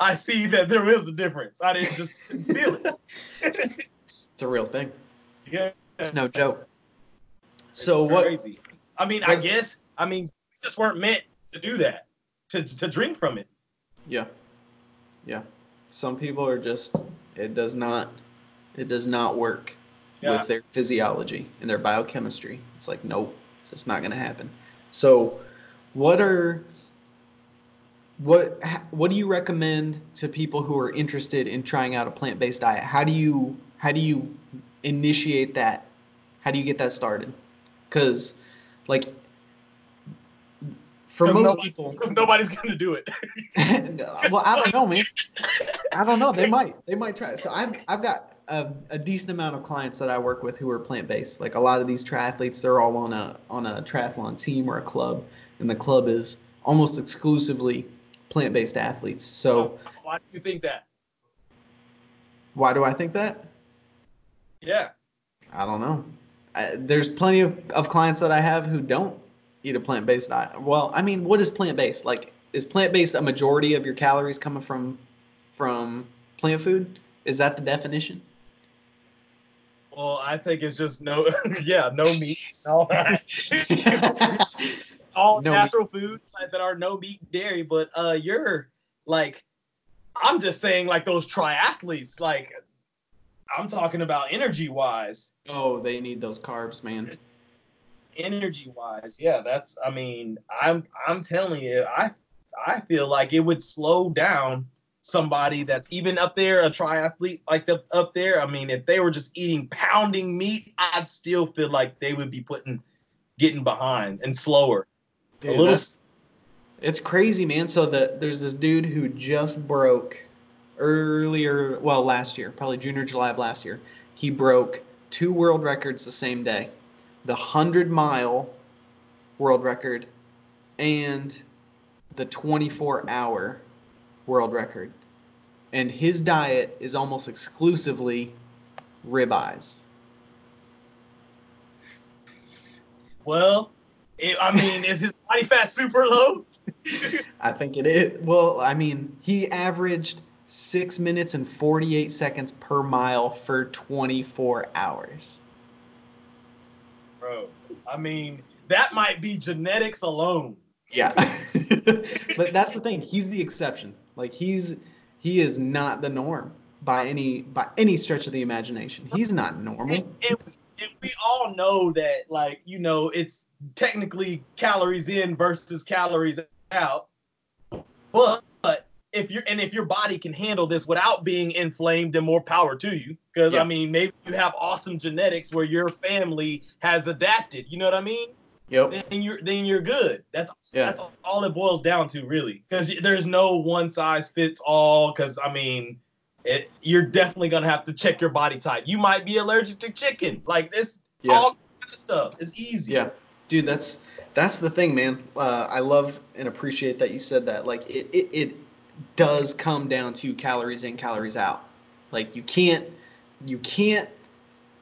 I see that there is a difference. I didn't just feel it. It's a real thing. yeah. It's no joke. So It's what? I mean, I guess. I mean, just weren't meant to do that. To to drink from it. Yeah. Yeah. Some people are just it does not it does not work Yeah. with their physiology and their biochemistry. It's like nope, just not going to happen. So what are what what do you recommend to people who are interested in trying out a plant-based diet? How do you how do you initiate that? How do you get that started? Cuz like for most nobody- people 'cause nobody's gonna do it. well, I don't know, man. I don't know. They might. They might try. So I've I've got a, a decent amount of clients that I work with who are plant based. Like a lot of these triathletes, they're all on a on a triathlon team or a club, and the club is almost exclusively plant based athletes. So Why do you think that? why do I think that? Yeah. I don't know. I, there's plenty of, of clients that I have who don't eat a plant based diet. Well, I mean, what is plant based? Like, is plant based a majority of your calories coming from from plant food? Is that the definition? Well, I think it's just no, yeah, no meat, all that, all No natural foods like, that are no meat, dairy. But uh, you're like, I'm just saying like those triathletes, like, I'm talking about energy wise, oh, they need those carbs, man. Energy wise. Yeah, that's. I mean, I'm I'm telling you, I I feel like it would slow down somebody that's even up there, a triathlete like the, up there. I mean, if they were just eating pounding meat, I'd still feel like they would be putting getting behind and slower. Dude, a little it's crazy, man. So the there's this dude who just broke earlier, well, last year, probably June or July of last year. He broke two world records the same day, the hundred mile world record and the 24 hour world record. And his diet is almost exclusively ribeyes. Well, it, I mean, is his body fat super low? I think it is. Well, I mean, he averaged six minutes and 48 seconds per mile for 24 hours. Bro, I mean, that might be genetics alone. Yeah. but that's the thing. He's the exception. Like he's he is not the norm by any by any stretch of the imagination. He's not normal. And, and, and we all know that, like, you know, it's technically calories in versus calories out. But if you're and if your body can handle this without being inflamed, then more power to you. Because Yeah. I mean, maybe you have awesome genetics where your family has adapted. You know what I mean? Yep. Then you're then you're good. That's Yeah. that's all it boils down to, really. Because there's no one size fits all. Because I mean, it, you're definitely gonna have to check your body type. You might be allergic to chicken. Like this, Yeah. all kind of stuff. It's easy. Yeah, dude, that's that's the thing, man. Uh, I love and appreciate that you said that. Like it, it, it does come down to calories in, calories out. Like you can't you can't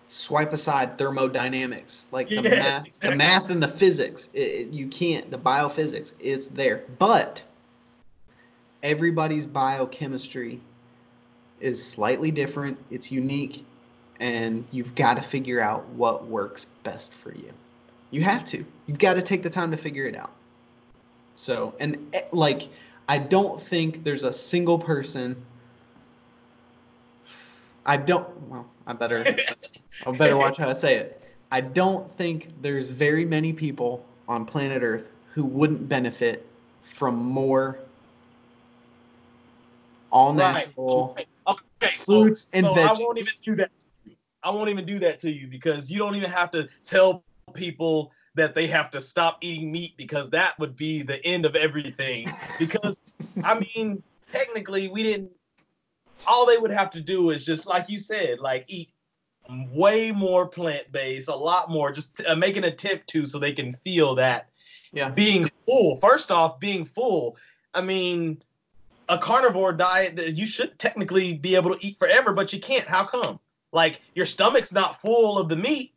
swipe aside thermodynamics, like the Yes, math, the math and the physics. It, it- you can't the biophysics. It's there, but everybody's biochemistry is slightly different. It's unique, and you've got to figure out what works best for you. You have to. You've got to take the time to figure it out. So, and eh, like, I don't think there's a single person. I don't. Well, I better. I better watch how I say it. I don't think there's very many people on planet Earth who wouldn't benefit from more all natural. Right. Okay. Fruits so, and so I won't veggies. even do that. To you. I won't even do that to you because you don't even have to tell people that they have to stop eating meat because that would be the end of everything. Because I mean, technically, we didn't. All they would have to do is just like you said, like eat way more plant based, a lot more, just uh, make an attempt to so they can feel that Yeah. being full. First off, being full. I mean, a carnivore diet that you should technically be able to eat forever, but you can't. How come? Like your stomach's not full of the meat,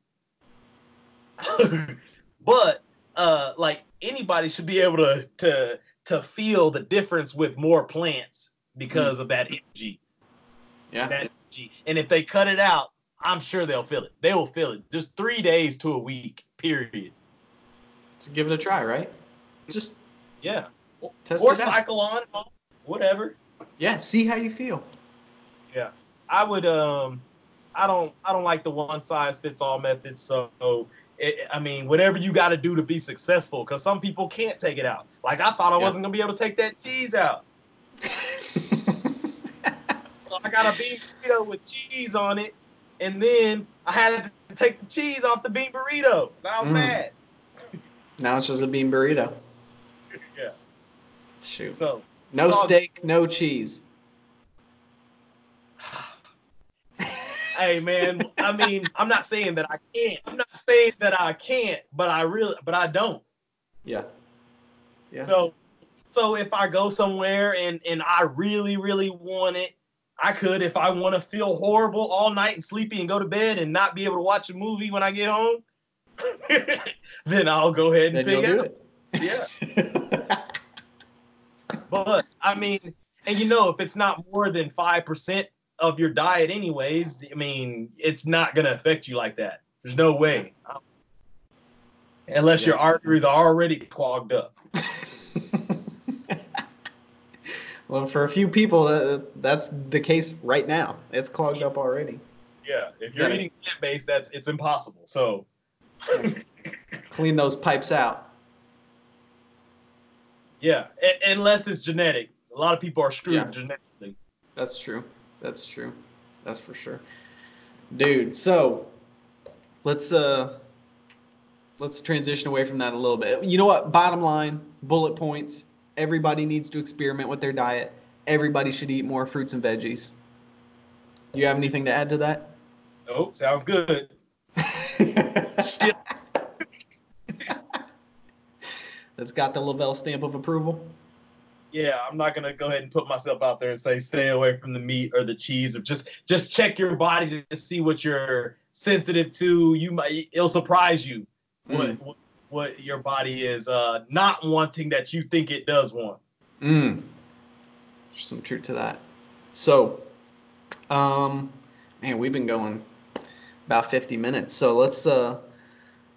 but uh, like anybody should be able to to to feel the difference with more plants because mm. of that energy. Yeah. That energy. And if they cut it out, I'm sure they'll feel it. They will feel it. Just three days to a week, period. So give it a try, right? Just yeah. Test or cycle on, whatever. Yeah, see how you feel. Yeah. I would um I don't I don't like the one size fits all method. So it, I mean, whatever you got to do to be successful, because some people can't take it out. Like I thought I yeah. wasn't gonna be able to take that cheese out. so I got a bean burrito with cheese on it, and then I had to take the cheese off the bean burrito. I was mm. mad. Now it's just a bean burrito. yeah. Shoot. So no steak, no cheese. Hey man, I mean, I'm not saying that I can't. I'm not saying that I can't, but I really, but I don't. Yeah. Yeah. So, so if I go somewhere and and I really, really want it, I could. If I want to feel horrible all night and sleepy and go to bed and not be able to watch a movie when I get home, then I'll go ahead and then pick it. Yeah. but I mean, and you know, if it's not more than five percent of your diet, anyways, I mean, it's not gonna affect you like that. There's no way, unless yeah. your arteries are already clogged up. well, for a few people, uh, that's the case right now. It's clogged up already. Yeah, if you're yeah. eating plant based, that's it's impossible. So clean those pipes out. Yeah, a- unless it's genetic. A lot of people are screwed yeah. genetically. That's true. That's true. That's for sure. Dude, so let's uh let's transition away from that a little bit. You know what? Bottom line, bullet points. Everybody needs to experiment with their diet. Everybody should eat more fruits and veggies. Do you have anything to add to that? Nope, sounds good. That's got the Lavelle stamp of approval yeah, I'm not gonna go ahead and put myself out there and say stay away from the meat or the cheese or just just check your body to see what you're sensitive to. You might it'll surprise you mm. what, what your body is uh, not wanting that you think it does want. Mm. There's some truth to that. So, um, man, we've been going about 50 minutes. So let's uh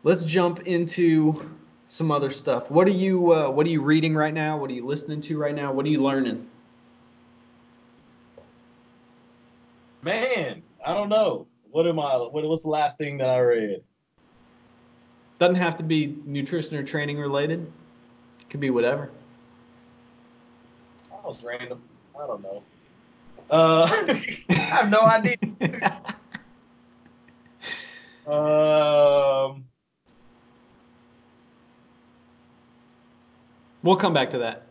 let's jump into some other stuff. What are you uh, What are you reading right now? What are you listening to right now? What are you learning? Man, I don't know. What am I? What was the last thing that I read? Doesn't have to be nutrition or training related. It could be whatever. That was random. I don't know. Uh, I have no idea. um. We'll come back to that.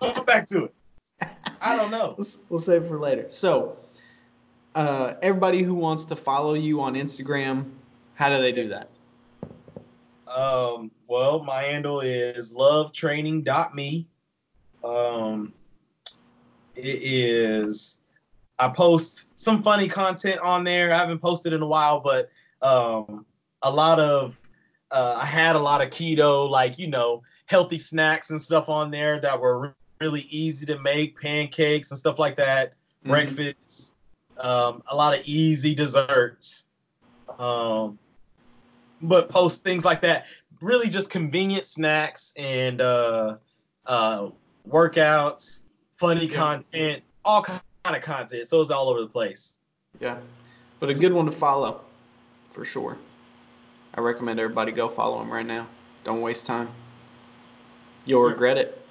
we'll come back to it. I don't know. We'll, we'll save it for later. So, uh, everybody who wants to follow you on Instagram, how do they do that? Um, well, my handle is lovetraining.me. Um, it is. I post some funny content on there. I haven't posted in a while, but um, a lot of uh, I had a lot of keto, like you know, healthy snacks and stuff on there that were really easy to make, pancakes and stuff like that, mm-hmm. breakfast, um, a lot of easy desserts. Um, but post things like that, really just convenient snacks and uh, uh, workouts, funny yeah. content, all kind of content. So it's all over the place. Yeah, but a good one to follow, for sure. I recommend everybody go follow him right now. Don't waste time. You'll regret it.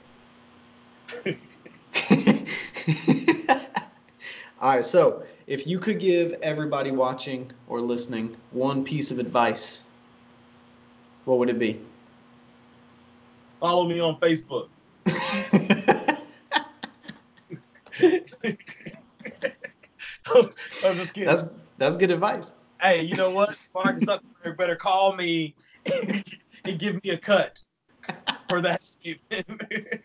All right, so if you could give everybody watching or listening one piece of advice, what would it be? Follow me on Facebook. I'm just kidding. That's that's good advice hey, you know what? Mark Zuckerberg better call me and give me a cut for that statement.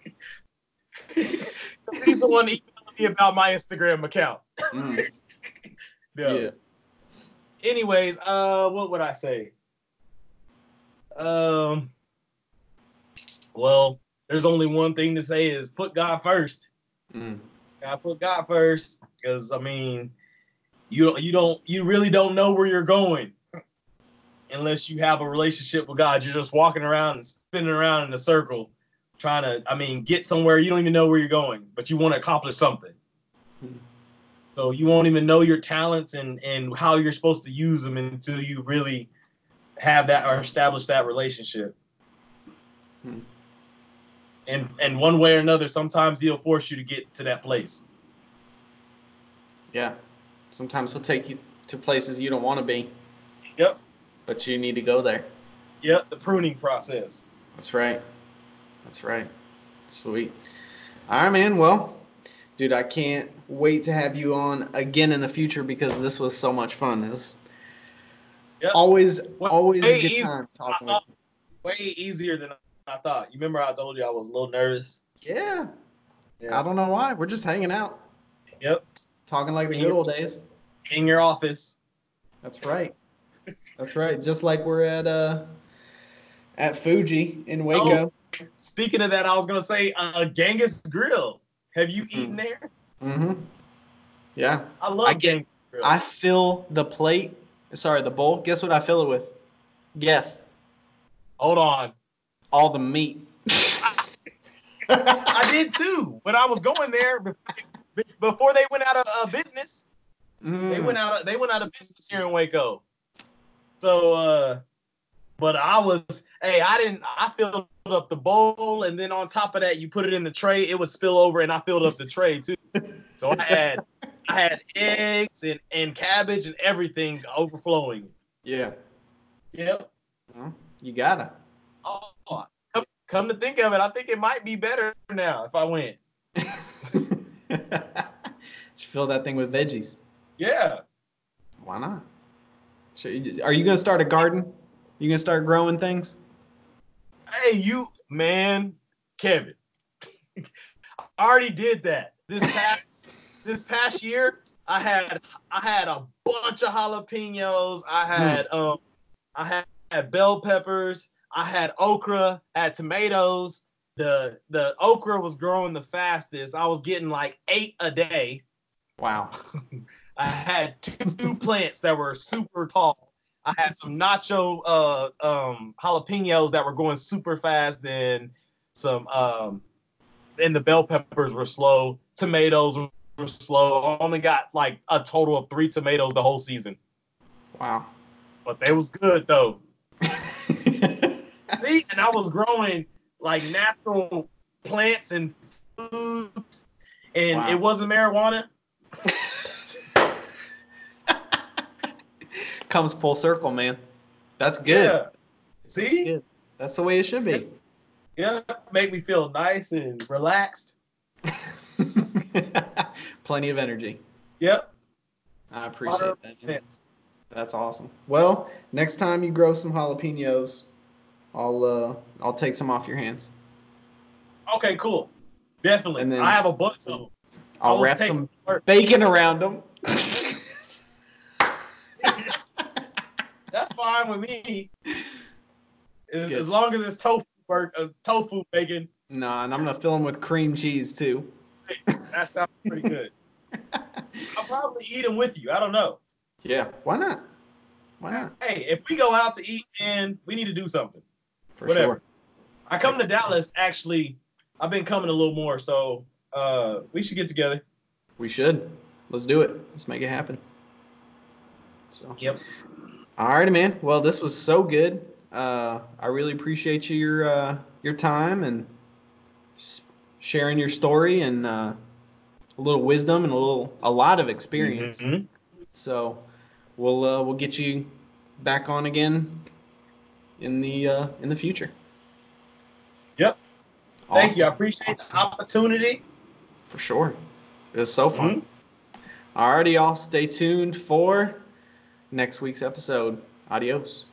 He's the one emailing me about my Instagram account. Mm, Yeah. yeah. Anyways, uh, what would I say? Um, well, there's only one thing to say is put God first. Mm, Gotta put God first, because I mean, you you don't you really don't know where you're going unless you have a relationship with God. You're just walking around and spinning around in a circle, trying to I mean get somewhere you don't even know where you're going, but you want to accomplish something. So you won't even know your talents and and how you're supposed to use them until you really have that or establish that relationship. And and one way or another, sometimes he'll force you to get to that place. Yeah. Sometimes he'll take you to places you don't want to be, Yep. but you need to go there. Yep. The pruning process. That's right. That's right. Sweet. All right, man. Well, dude, I can't wait to have you on again in the future because this was so much fun. It was Yep. always, Well, always a good easy- time talking with Way easier than I thought. You remember I told you I was a little nervous? Yeah. Yeah. I don't know why. We're just hanging out, Yep. Talking like the good old days. In your office. That's right. That's right. Just like we're at uh at Fuji in Waco. Speaking of that, I was gonna say uh, Genghis Grill. Have you Mm-hmm. eaten there? Mm-hmm. Yeah. I love I get- Genghis Grill. I fill the plate. Sorry, the bowl. Guess what I fill it with? Guess. Hold on. All the meat. I did too. When I was going there be- before they went out of uh, business. They Mm. went out. Of, they went out of business here in Waco. So, uh, but I was, hey, I didn't. I filled up the bowl, and then on top of that, you put it in the tray. It would spill over, and I filled up the tray too. So I had, I had eggs and and cabbage and everything overflowing. Yeah. Yep. Well, you gotta. Oh, come, come to think of it, I think it might be better now if I went. Just fill that thing with veggies. Yeah. Why not? Are you gonna start a garden? You gonna start growing things? Hey, you man, Kevin. I already did that. This past this past year, I had I had a bunch of jalapenos. I had um I had, had bell peppers. I had okra. I had tomatoes. The the okra was growing the fastest. I was getting like eight a day. Wow. I had two plants that were super tall. I had some nacho uh um jalapenos that were going super fast and some um and the bell peppers were slow. Tomatoes were slow. I only got like a total of three tomatoes the whole season. Wow. But they was good though. See, and I was growing like natural plants and foods and Wow. it wasn't marijuana. Comes full circle, man. That's good. Yeah. That's See? good. That's the way it should be. Yeah, make me feel nice and relaxed. Plenty of energy. Yep. I appreciate that. That's awesome. Well, next time you grow some jalapenos, I'll uh I'll take some off your hands. Okay, cool. Definitely. And then- I have a bunch of them. I I'll wrap some bacon around them. That's fine with me. As, as long as it's tofu uh, tofu bacon, Nah, and I'm gonna fill them with cream cheese too. that sounds pretty good. I'll probably eat them with you. I don't know. yeah, why not? Why not? Hey, if we go out to eat, and we need to do something. For Whatever. sure. I come to Dallas actually. I've been coming a little more, so uh, we should get together. We should. Let's do it. Let's make it happen. So. Yep. Alrighty, man. Well, this was so good. Uh, I really appreciate your uh, your time and sharing your story and uh, a little wisdom and a little a lot of experience. Mhm. So we'll uh, we'll get you back on again in the uh, in the future. Yep. Thank you. I appreciate the opportunity. For sure. It was so fun. Mhm. Alrighty, y'all. Stay tuned for next week's episode. Adios.